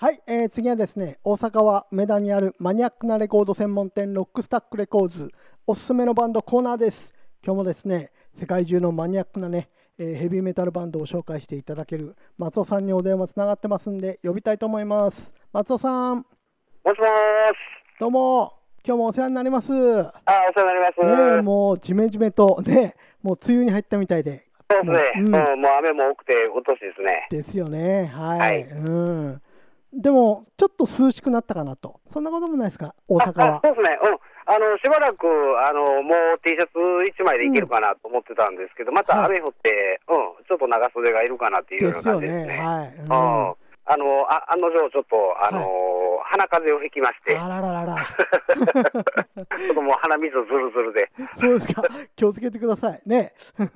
はい、えー次はですね、大阪は梅田にあるマニアックなレコード専門店ロックスタックレコーズ、おすすめのバンドコーナーです。今日もですね、世界中のマニアックなね、えーヘビーメタルバンドを紹介していただける松尾さんにお電話つながってますんで、呼びたいと思います。松尾さん、もしも。どうも、今日もお世話になります。ねあ、お世話になります。えもうジメジメと、ね、もう梅雨に入ったみたいで。そうですね。もううんうん、もう雨も多くて、うっとしいですね。ですよね。はい。はいうん。でも、ちょっと涼しくなったかなと。そんなこともないですか、大阪は。そうですね。うん。あの、しばらく、あの、もう T シャツ1枚でいけるかなと思ってたんですけど、また雨降って、うん、ちょっと長袖がいるかなっていうようなですよね。感じですね。はい。うん。あの、あ案の定、ちょっと、あの、鼻風邪をひきまして、あらららら。ちょっともう鼻水ずるずるで。そうですか。気をつけてください。ね。ね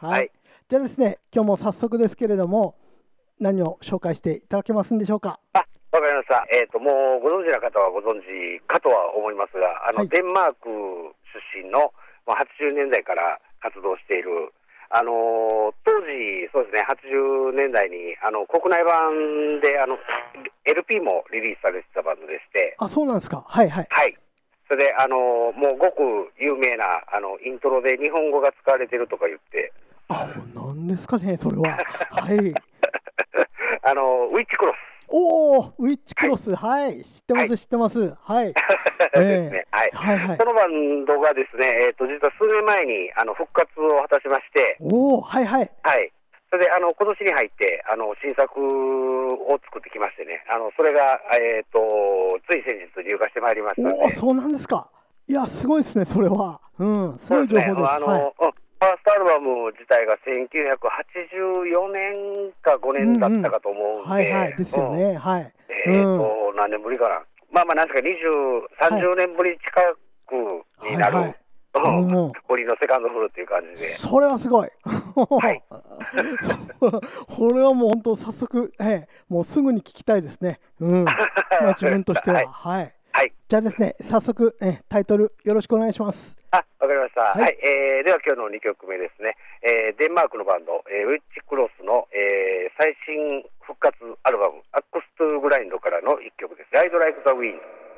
はい。じゃあですね、今日も早速ですけれども、何を紹介していただけますんでしょうか？あ、わかりました。えっ、と、もうご存知の方はご存知かとは思いますが、あの、はいデンマーク出身の、もう80年代から活動している、あのー当時、そうですね、80年代に、あの、国内版で、あの、LP もリリースされてたバンドでして、あ、そうなんですか。はいはい。はい。それで、あのーもうごく有名な、あの、イントロで日本語が使われてるとか言って、あ、なんですかね、それは。はい。あの、ウィッチクロス。おお、ウィッチクロス、はい、知ってます、はい知ってます。はい。ですね。はい。はいはいそ。のバンドがですね、えっ、と、実は数年前に、あの、復活を果たしまして、おお、はいはい。はい。それで、あの、今年に入って、あの、新作を作ってきましてね、あの、それが、えっ、と、つい先日入荷してまいりましたおお、そうなんですか。いや、すごいですね、それは。うん、すごい情報です。あの、はい。うんファーストアルバム自体が1984年か5年だったかと思うんで、はいはい、ですよね。はい。うん。えっ、と、何年ぶりかな。まあまあ、なんですか、20、30年ぶり近くになる、はいはいうんもう堀のセカンドフルっていう感じで。それはすごい。い そうこれはもう本当、早速、ええ、もうすぐに聞きたいですね。うん。まあ、自分としては。はいはい。はい。じゃあですね、早速、ええ、タイトルよろしくお願いします。あ、わかりました。はいはい。えー、では今日の2曲目ですね。えー、デンマークのバンド、えー、ウィッチクロスの、えー、最新復活アルバム、アックストゥグラインドからの1曲です。ライド・ライク・ザ・ウィンド。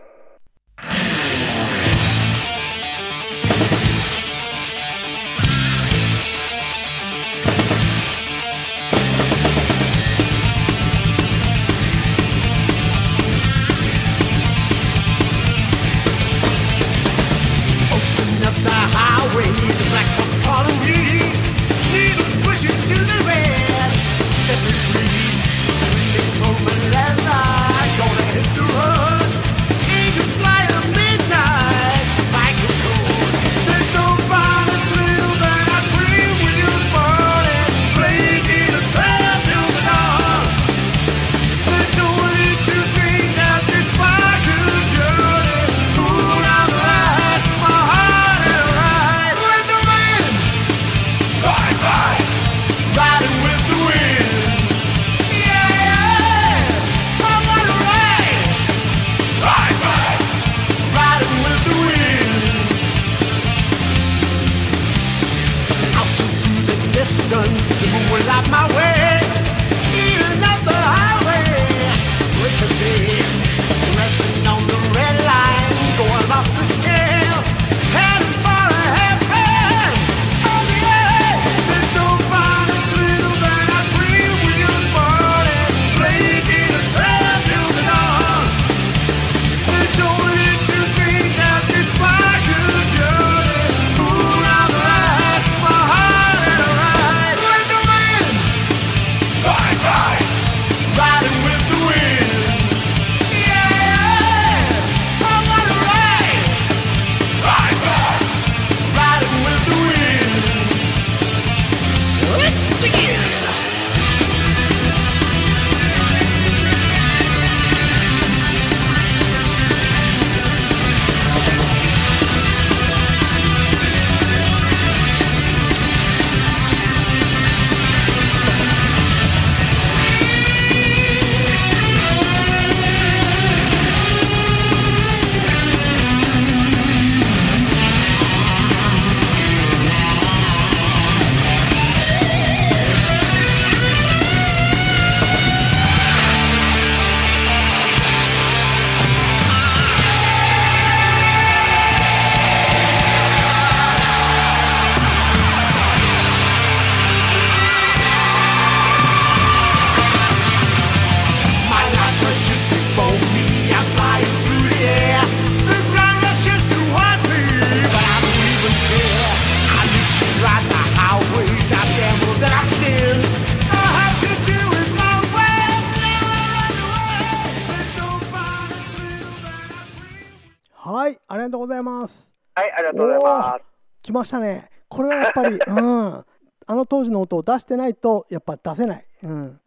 りがとうございます。はい、ありがとうございます。来ましたね。これはやっぱり、うん。あの当時の音を出してないと、やっぱ出せない。うん。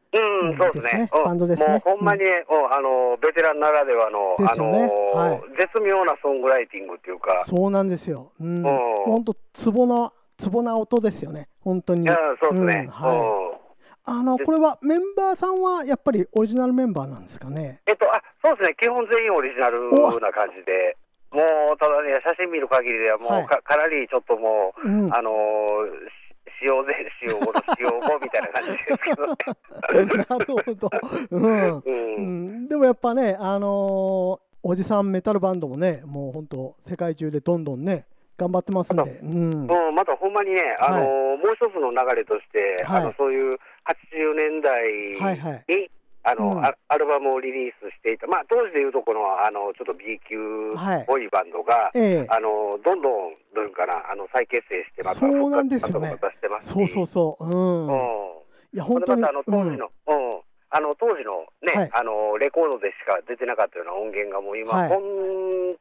そうですね。バンドですねもうほんまに、うんあの、ベテランならではの、あの、はい絶妙なソングライティングっていうか、そうなんですよ。うん。んほんと、ツボな、ツボな音ですよね。本当に。そうですねん。はい。うんあの、これはメンバーさんはやっぱりオリジナルメンバーなんですかね？えっと、あ、そうですね。基本全員オリジナルな感じで、もう、ただね、写真見る限りではもうはいか、かなりちょっともう、うん。あのー、し塩ぜ、塩後の塩後みたいな感じですけどね。なるほど。うん。う。うんん、でもやっぱね、あのーおじさんメタルバンドもね、もう本当、世界中でどんどんね、頑張ってますんで、うん、うん、またほんまにね、あのーもう一つの流れとして、はいあのそういう80年代に、はいはいあのうん。アアルバムをリリースしていた、まあ、当時でいうとこのあのちょっと B 級っぽいバンドが、ええ。あのどんどんどういうかなあの再結成して、またそう復活すよね。またしてますし、そうそうそう、うん、うん。いや、本当に、またあの当時の、うん。あの当時のね、はい。あのレコードでしか出てなかったような音源がもう今、はい。本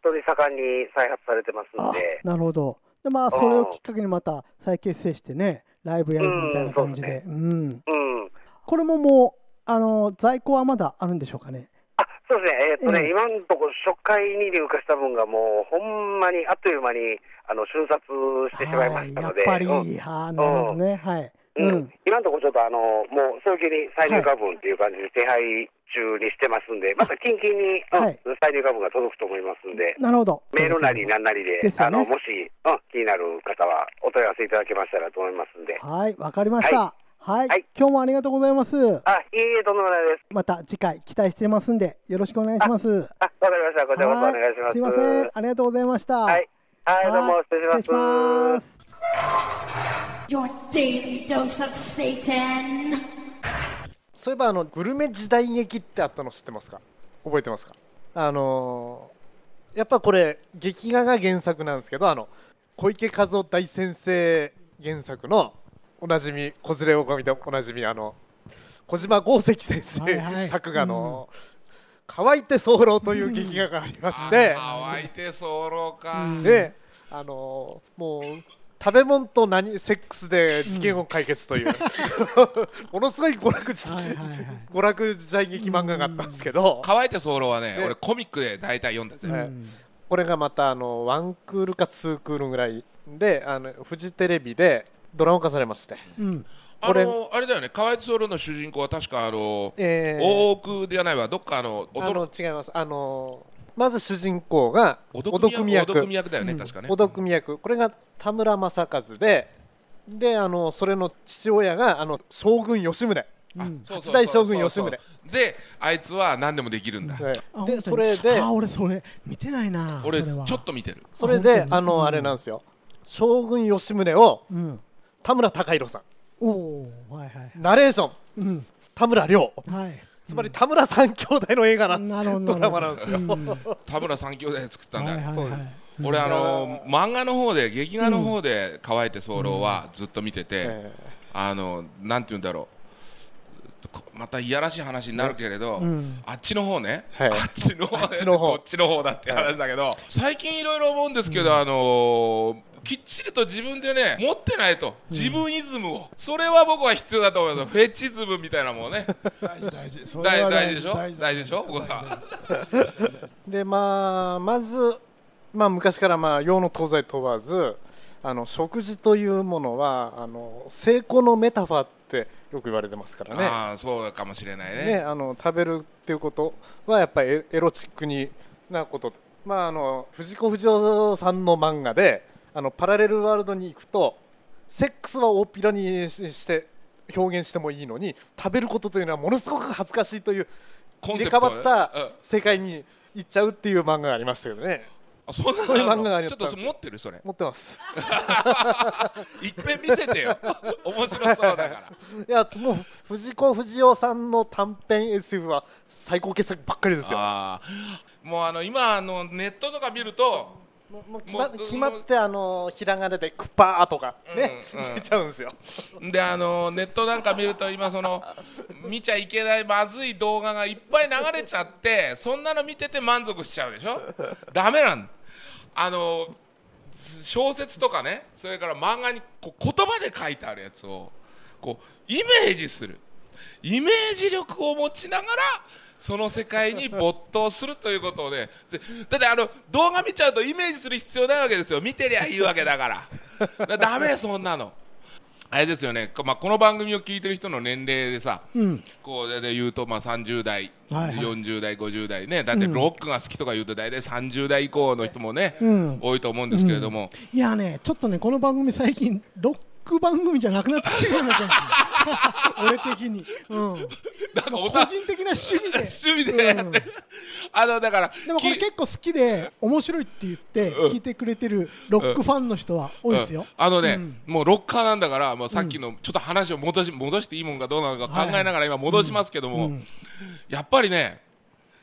当に盛んに再発されてますんあで、なるほど、でまあ、それをきっかけにまた再結成してね、ライブやるみたいな感じで、うん。うん、これももう、あの在庫はまだあるんでしょうかね？あそうですね、えーっとね、ええ。今のところ、初回に入荷した分がもう、ほんまにあっという間にあの瞬殺してしまいましたので、はい、やっぱうん。り、はあ、なるほどね、はい。うん。うん。今のところちょっとあの、もう早急に再入荷分っていう感じで手配中にしてますんで、また近々に、うんはい。再入荷分が届くと思いますんで、なるほど。メールなりなんなりで、でね。あのもし、うん、気になる方はお問い合わせいただけましたらと思いますんで、はい、わかりました。はい、はい今日もありがとうございます。あいいえ、とんでもないです。また次回期待してますんで、よろしくお願いします。あ、わかりました。こちらこそお願いします。すいません、ありがとうございました。はい、はい、どうも失礼します。失礼します Your daily dose of Satan. そういえばあのグルメ時代劇ってあったの知ってますか？覚えてますか？あのーやっぱこれ劇画が原作なんですけどあの小池和夫大先生原作のおなじみ「子連れ狼」でおなじみあの小島豪石先生、はいはい。作画の「乾いて候」という劇画がありまして、乾いて候か、であのーもう食べ物と何セックスで事件を解決という、ものすごい娯楽時はいはいはい。娯楽時代劇漫画があったんですけど、乾いて候はねね。俺コミックで大体読んだぜ、はい。これがまたあのワンクールかツークールぐらいであのフジテレビでドラマ化されまして、うん、あのあれだよね。乾いて候の主人公は確かあの、えー。大奥ではないわ。どっかあのあの驚違います。あのまず主人公がお小毒組役お毒味役だよね、確かね。小毒味役。これが田村正和でであのそれの父親があの将軍吉宗。うん。そうそうそうそう。八代将軍吉宗。であいつは何でもできるんだ、はい。でそれであ、俺それ見てないな。俺ちょっと見てる。それであのあれなんですよ。将軍吉宗をうん。田村隆弘さん。おお、はいはい。ナレーション。うん、田村亮。はい。つまり田村三兄弟の映画なんです、なるほど。ドラマなんですよ、うん。田村三兄弟で作ったんだ、はいはいそうはい。俺あの漫画の方で劇画の方で乾いて候はずっと見てて、えあのなんて言うんだろう。こまたいやらしい話になるけれど、うん。あっちの方ね、はい。あっちの方あっちの方。こっちの方だって話だけど、最近いろいろ思うんですけど、あのーきっちりと自分でね持ってないと。自分イズムを、それは僕は必要だと思います。フェチズムみたいなもんね。大事大事。大事でしょ？大大事でしょ？でまあまず、まあ、昔からまあ洋の東西問わずあの食事というものはあの成功のメタファーってよく言われてますからね。ああそうかもしれないね。ねあの食べるっていうことはやっぱりエエロチックになこと。まああの藤子不二雄さんの漫画であのパラレルワールドに行くとセックスは大っぴらにしして表現してもいいのに食べることというのはものすごく恥ずかしいという入れ替わったうん。世界に行っちゃうっていう漫画がありましたけどね。あそんなのそういう漫画があちょった。とりまんですよ持ってるそれ。持ってます。いっぺん見せてよ。面白そうだから。いやもう藤子不二雄さんの短編 SF は最高傑作ばっかりですよ。もうあの今あのネットとか見るともうもう決ま決まってあのひらがなでクッパーとかね、うんうん。出ちゃうんですよ。であのネットなんか見ると今その 見ちゃいけないまずい動画がいっぱい流れちゃってそんなの見てて満足しちゃうでしょ？ダメなんあの小説とかねそれから漫画にこう言葉で書いてあるやつをこうイメージする。イメージ力を持ちながらその世界に没頭するということででだってあの動画見ちゃうとイメージする必要ないわけですよ。見てりゃいいわけだから。だからダメそんなの。あれですよね、こまあ、この番組を聞いてる人の年齢でさ、うん。こうでで言うと、まあ、30代、はいはい。40代、50代ね、だってうん。ロックが好きとか言うと、大体30代以降の人もね、うん。多いと思うんですけれども、いやね、ちょっとね、この番組最近、ロック番組じゃなくなってきてるような感じ。俺的に。うん。なんか個おさ人的な趣味で。趣味でやってる、あのだから、でもこれき結構好きで面白いって言ってうん聞いてくれてるロックファンの人は多いですようん。あのね、うんもうロッカーなんだから、もうさっきのちょっと話を戻し戻していいもんかどうなのか考えながら今、戻しますけども、うんやっぱりね、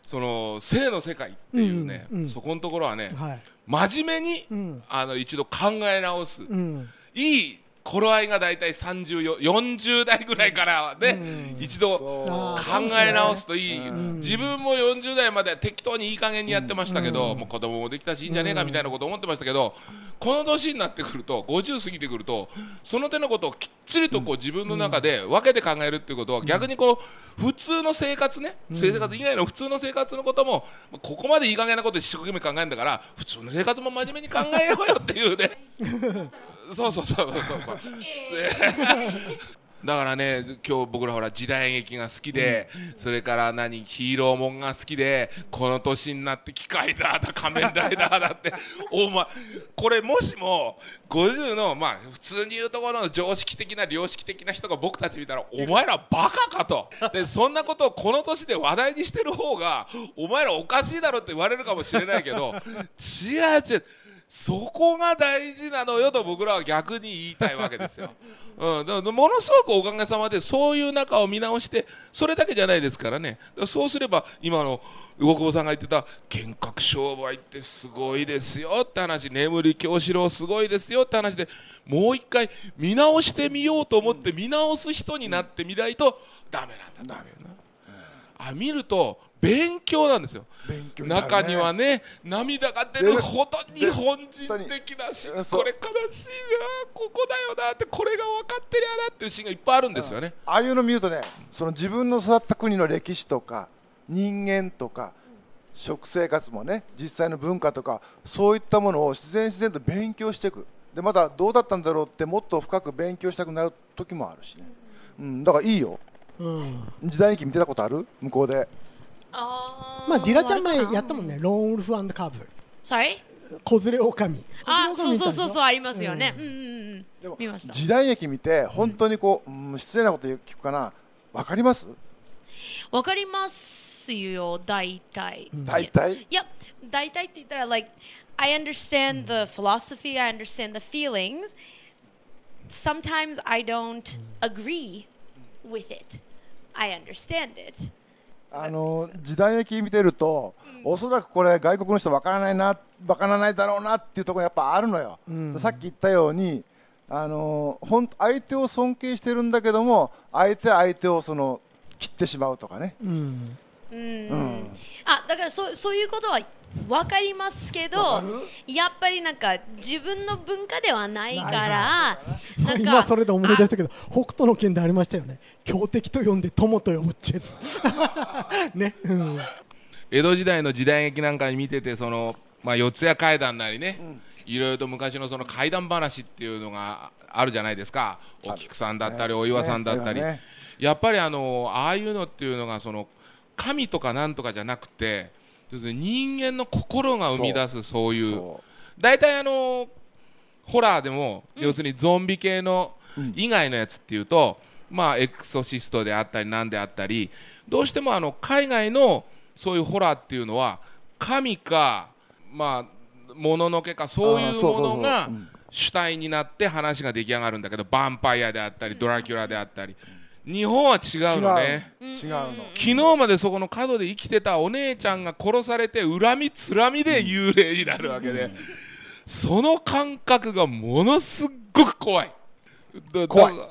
その性の世界っていうね、うんうんそこのところはね、はい。真面目に、うん。あの一度考え直す。うん。いい頃合いが大体30、40代ぐらいからはね、うん。一度あ考ーえ直すといい、うん。自分も40代まで適当にいい加減にやってましたけど、うん。もう子供もできたしいいんじゃねえかみたいなこと思ってましたけど、この年になってくると、50過ぎてくると、その手のことをきっちりとこう自分の中で分けて考えるっていうことは、逆にこう普通の生活ね、生活以外の普通の生活のことも、ここまでいい加減なこと一生懸命考えるんだから、普通の生活も真面目に考えようよっていうね。そうそうそうそうそう。だからね、今日僕らほら時代劇が好きで、それから何、ヒーローもんが好きで、この年になって機械だだ、仮面ライダーだって、お前、これもしも、50の、まあ、普通に言うところの常識的な、良識的な人が僕たち見たら、お前らバカかと。で、そんなことをこの年で話題にしてる方が、お前らおかしいだろって言われるかもしれないけど、違う違う。そこが大事なのよと僕らは逆に言いたいわけですよ。うん、だからものすごくおかげさまでそういう中を見直してそれだけじゃないですからね。そうすれば今の魚久保さんが言ってた幻覚商売ってすごいですよって話眠り京志郎すごいですよって話でもう一回見直してみようと思って見直す人になってみないとダメなんだと。いうな。あ見ると勉強なんですよ。ね。中にはね涙が出るほど日本人的なシーンこれ悲しいなここだよなってこれが分かってりゃなっていうシーンがいっぱいあるんですよね、ああいうの見るとねその自分の育った国の歴史とか人間とか食生活もね実際の文化とかそういったものを自然自然と勉強していく。でまたどうだったんだろうってもっと深く勉強したくなる時もあるしね、うん、だからいいよ。うん。時代劇見てたことある？向こうであーまあ、ディラちゃん前やったもんね、ローンウルフカーブ。Sorry? 子連れ狼。あ、そうそうそうそう、ありますよね。うんうんうん。でも見ました時代劇見て本当にこう、うん、失礼なこと聞くかな？わかります？わかりますよ、大体。大体？いや、大体って言ったら、like, I understand the philosophy, I understand the feelings. Sometimes I don't agree with it. I understand it. あの時代劇見てると、おそらくこれ外国の人わからないなわからないだろうなっていうところやっぱあるのよ、うん。さっき言ったようにあのほん相手を尊敬してるんだけども相手相手をその切ってしまうとかね、うん。うん。うんあだからそうそういうことは分かりますけどやっぱりなんか自分の文化ではないからなんか今それで思い出したけど、北斗の拳でありましたよね。強敵と呼んで友と呼ぶってやつ。ね。うん。江戸時代の時代劇なんかに見ててその、まあ、四谷怪談なりね、いろいろと昔のその怪談話っていうのがあるじゃないですか。お菊さんだったり、ねお岩さんだったり、やっぱりあのああいうのっていうのがその神とかなんとかじゃなくて要するに人間の心が生み出すそういう。そ大体あのホラーでも、要するにゾンビ系のうん。以外のやつっていうと、まあエクソシストであったりなんであったりどうしてもあの海外のそういうホラーっていうのは神かまあもののけかそういうものがうん。主体になって話が出来上がるんだけどヴァンパイアであったりドラキュラであったり日本は違うのね。違う。違うの、昨日までそこの角で生きてたお姉ちゃんが殺されて恨みつらみで幽霊になるわけで、その感覚がものすっごく怖い。だ怖い。だ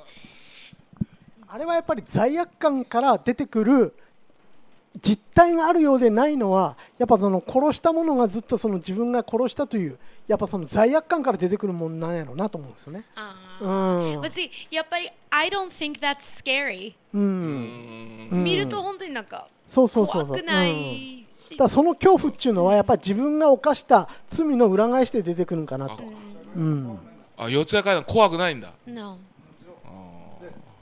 あれはやっぱり罪悪感から出てくる実態があるようでないのはやっぱその殺したものがずっとその自分が殺したというやっぱその罪悪感から出てくるもんなんやろうなと思うんですよね。あうーん。But see, やっぱり I don't think that's scary、うん。うん。見ると本当になんかそうそうそうそう。怖くなうん。だその恐怖っていうのはやっぱり自分が犯した罪の裏返しで出てくるんかなと、うん、あ四谷階段怖くないんだ。No.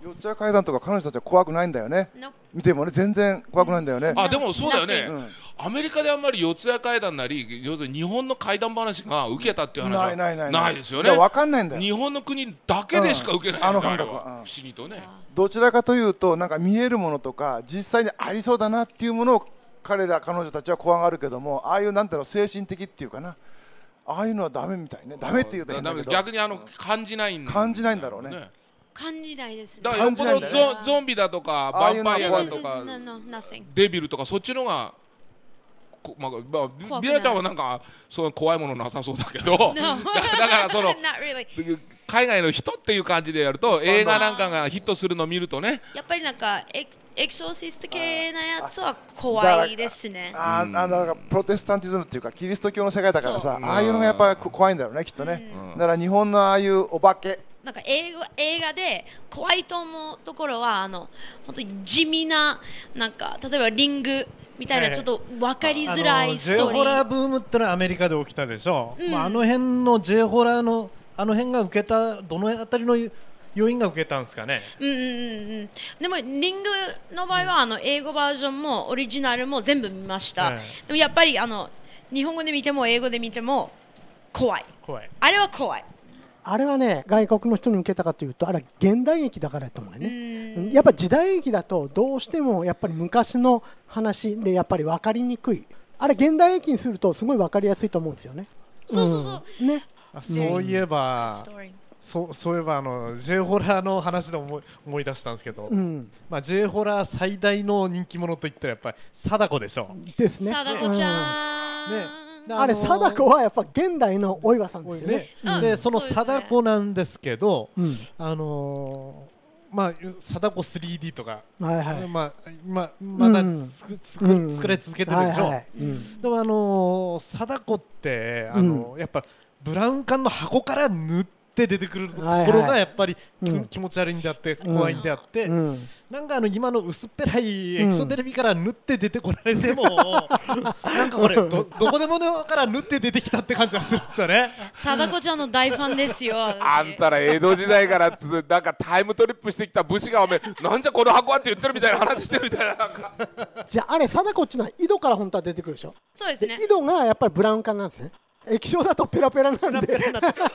四谷階段とか彼女たちは怖くないんだよね。Nope. 見てもね全然怖くないんだよね、あでもそうだよね、うん。アメリカであんまり四谷階段なり要するに日本の怪談話が受けたっていう話はないないないない。ですよね。いやわかんないんだよ。日本の国だけでしか受けない、うんあの感れ覚は。うん。は不思議とね。どちらかというとなんか見えるものとか実際にありそうだなっていうものを彼ら彼女たちは怖がるけどもああいうなんていうの精神的っていうかな。ああいうのはダメみたいね。ダメって言うと変だけど。逆にあの感じないん感じないんだろうね感じないですね。だからよっぽど感じないんだゾゾンビだとかバンパイアだとか No, no, nothing. デビルとかそっちのがこまあまあ怖くない。ビラちゃんはなんかその怖いものなさそうだけど。だ No. だからその Not really. 海外の人っていう感じでやると映画なんかがヒットするのを見るとね。やっぱりなんかエクエクソシスト系なやつは怖いですね。あーあのなんかプロテスタンティズムっていうかキリスト教の世界だからさそうああいうのがやっぱり怖いんだろうねきっとね、だから日本のああいうお化けなんか映画映画で怖いと思うところはあの本当に地味ななんか例えばリングみたいええなちょっと分かりづらいストーリホラーー。ブームってのはアメリカで起きたでしょ、うんまあ、あの辺の J ホラーのあの辺が受けたどのあたりの要因が受けたんですかねうんうんうんうん。でもリングの場合はあの英語バージョンもオリジナルも全部見ました。えでもやっぱりあの日本語で見ても英語で見ても怖い。怖いあれは怖い。あれはね外国の人に受けたかというとあれは現代劇だからやと思うね、ん。やっぱ時代劇だとどうしてもやっぱり昔の話でやっぱり分かりにくい。あれ現代劇にするとすごい分かりやすいと思うんですよね。そうそうそう。うん。ね。あそういえば、そうそういえばあの J ホラーの話で思い思い出したんですけど、うん。まあ、J ホラー最大の人気者といったらやっぱり貞子でしょ。ですね。貞子ちゃん。ねうんあれ貞子はやっぱ現代のお岩さんですよね。ね。うん。でその貞子なんですけど、うん。あのーまあ貞子 3D とか、はいはい。まあ今まだうん。作られ続けてるでしょ、はいはい。うん。でもあのー貞子ってあのーやっぱブラウン管の箱から塗って出てくるところがやっぱり気持ち悪いんであって怖いんであって、うん。なんかあの今の薄っぺらいエクションテレビから縫って出てこられても、なんかこれどどこでものから縫って出てきたって感じがするんですよね。貞子ちゃんの大ファンですよ。私。あんたら江戸時代からつなんかタイムトリップしてきた武士がおめえなんじゃこの箱はって言ってるみたいな話してるみたいななんか。じゃああれ貞子っていうのは井戸から本当は出てくるでしょ？そうですね。で井戸がやっぱりブラウン管なんですね液晶だとペラペラなんで。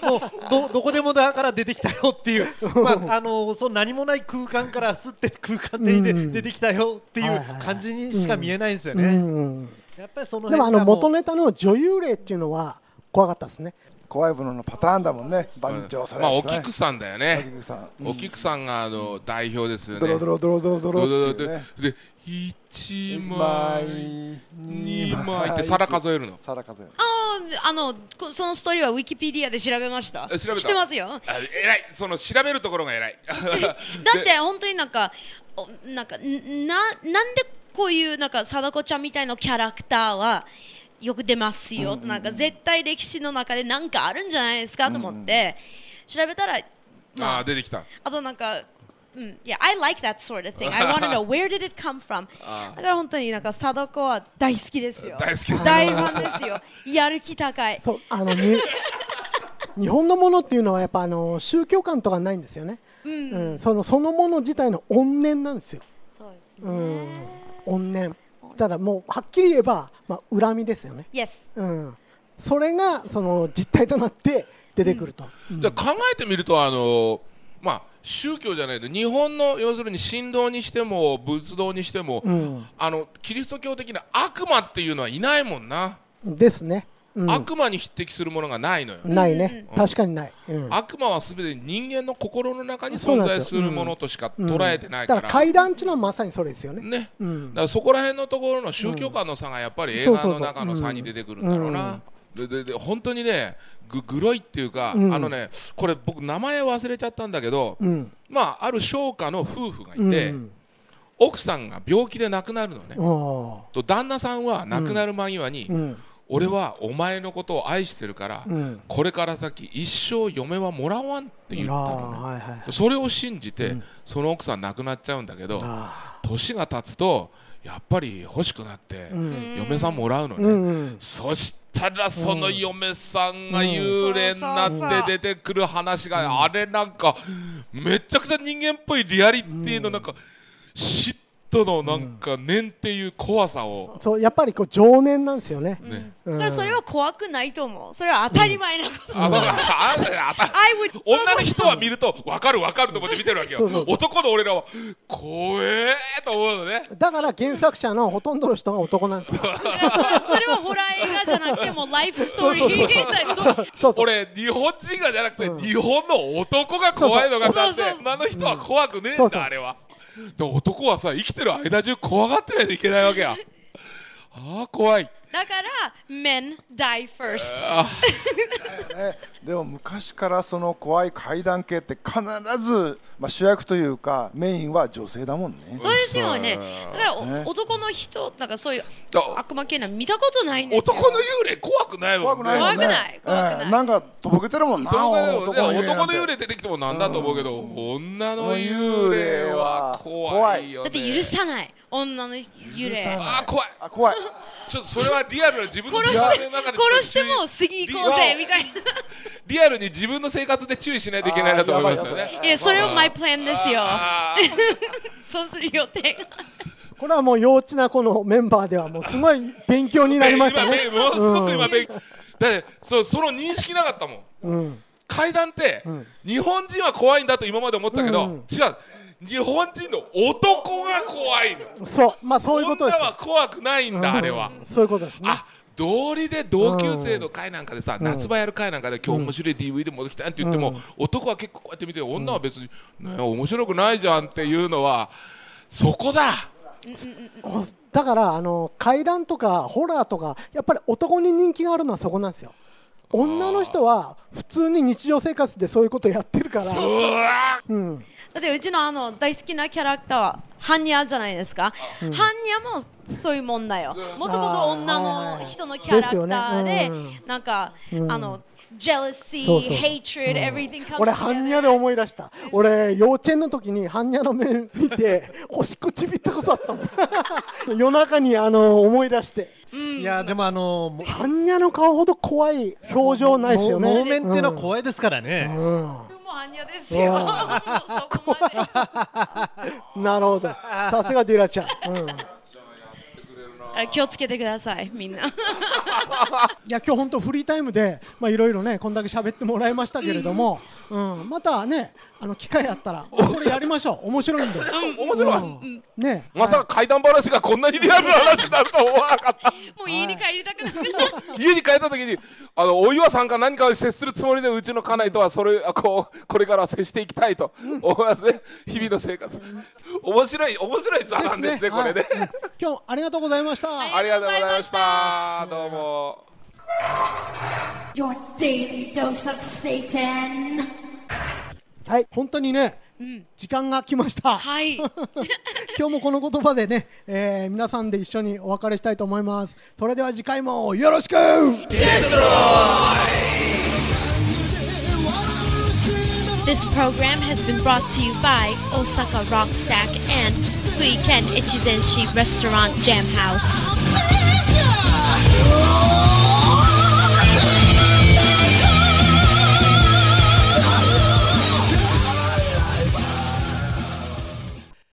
もうどどこでもだから出てきたよっていう、まああのそう何もない空間からすって空間的でうん。出てきたよっていはいう感じにしか見えないんですようね。ん。やっぱりそのでもあの元ネタの女優霊っていうのは怖かったですね怖いもののパターンだもんね。番長されまあお菊さんだよおね菊さん。お菊さんがあの代表ですよね。ドロドロドロドロドロってでで1枚枚二2枚って皿数えるの？皿数える。あーあのこそのストーリーはウィキペディアで調べました。え調べた？知ってますよ。あ偉い。その調べるところが偉い。だって本当になんかおなんかんななんでこういうなんか貞子ちゃんみたいなキャラクターはよく出ますよ、なんか絶対歴史の中でなんかあるんじゃないですかと思って、調べたら、まあああ出てきたあとなんか、うん、yeah, I like that sort of thing. I want to know where did it come from? だから本当になんか貞子は大好きですよ。大好き大ファンですよ。やる気高い。そうあのに 日本のものっていうのはやっぱあの宗教観とかないんですよね、うん、うん、そのそのもの自体の怨念なんですよ、そうですうね。ん、怨念ただもうはっきり言えば、まあ、恨みですよね、Yes. うん、それがその実態となって出てくると、うん。で考えてみるとあのまあ宗教じゃないで日本の要するに神道にしても仏道にしても、うん。あのキリスト教的な悪魔っていうのはいないもんな、ですね、うん、悪魔に匹敵するものがないのよ、ないね、確かにない、うん。悪魔はすべて人間の心の中に存在するものとしかうん捉えてないから、だから階段っていうのはまさにそれですよね、ね。うん。だからそこら辺のところの宗教観の差がやっぱり映画の中の差に出てくるんだろうな。ででで本当にねぐグロいっていうか、うん。あのねこれ僕名前忘れちゃったんだけど、うん。まあある商家の夫婦がいて、うん。奥さんが病気で亡くなるのね。と旦那さんは亡くなる間際に、うん俺はお前のことを愛してるから、うん。これから先一生嫁はもらわんって言ったのね。はいはいそれを信じて、うん。その奥さん亡くなっちゃうんだけどあ年が経つとやっぱり欲しくなって、ーうん。嫁さんもらうのね、うんうん。そしたらその嫁さんが幽霊になって出てくる話があれなんかめちゃくちゃ人間っぽいリアリティのなんか嫉妬のなんか念っていう怖さを。そうやっぱりこう情念なんですよね。ねうん。だからそれは怖くないと思う。それは当たり前なこと。あああ 女の人は見ると分かる分かると思って見てるわけよ。そうそうそう。男の俺らは怖えと思うのね。だから原作者のほとんどの人が男なんですよ。それはホラー映画じゃなくてもうライフストーリーだけどそう。そう。俺日本人がじゃなくて、うん。日本の男が怖いのがだって女の人は怖くねえんだ、あれはで男はさ生きてる間中怖がってないといけないわけや。ああ怖い。だから men die first. でも昔からその怖い怪談系って必ず、まあ、主役というかメインは女性だもんね。そうですよね。だからお、ね。男の人なんかそういうあ悪魔系なの見たことないんですよ。男の幽霊怖くないもん怖くないもんね。怖くない怖くない。ええなんかとぼけてるもんな。男の幽霊。男の幽霊男の幽霊出てきてもなんだと思うけど、女の幽霊は怖いよね。だって許さない女の幽霊ああ怖い。あ怖い。ちょっとそれはリアルな自分の殺生して活の中で殺しても次行こうぜみたいな。リアルに自分の生活で注意しないといけないなと思いますよね。あーやばいやそれはマイプランですよ。あー。そうする予定が。これはもう幼稚なこのメンバーではもうすごい勉強になりましたね。今ものすごく今勉強。だってそうその認識なかったもん。うん。階段って、ん。日本人は怖いんだと今まで思ったけど、うんうん。違う日本人の男が怖いのそう、まあそういうことです女。は怖くないんだ、あれはうんそういうことですね。あ道理で同級生の会なんかでさ、ん夏場やる会なんかで今日面白い DVD 持ってきたって言っても、うん男は結構こうやって見て女は別に、ね、面白くないじゃんっていうのはそこだおだからあの怪談とかホラーとかやっぱり男に人気があるのはそこなんですよ。女の人は普通に日常生活でそういうことやってるから。うわうん。だってうちのあの大好きなキャラクターはハンニャじゃないですか、ハンニャもそういうもんだよ。もともと女の人のキャラクターでねうんなんか、うん。あの jealousy そうそう。hatred、うん。everything comes 俺 together ハンニャで思い出した。俺幼稚園の時にハンニャの目見て星くちびったことあったもん。夜中にあの思い出して。いやでもあのもハンニャの顔ほど怖い表情ないですよね。モーメンっていうのは怖いですからね、うん、もうハンニャですよ。なるほど。さすがディラちゃん、うん。あ気をつけてくださいみんな。いや今日本当フリータイムでまあいろいろねこんだけ喋ってもらいましたけれども、うん、またねあの機会あったらこれやりましょう。面白いんで、面白い、うん。ね。まさか怪談話がこんなにリアルな話になるとは。思わなかったもう家に帰りたくなくなる家に帰った時にあのお岩さんか何かを接するつもりでうちの家内とはそれあこうこれからは接していきたいと思いますね日々の生活。面白い面白い座なんですね。これね、今日ありがとうございました、ありがとうございました。どうも。Your daily dose of Satan. はい本当にね、時間が来ました、はい今日もこの言葉でね、えー皆さんで一緒にお別れしたいと思いますそれでは次回もよろしく This program has been brought to you by Osaka Rock Stack and Fuiken Ichizenshi Restaurant Jam House.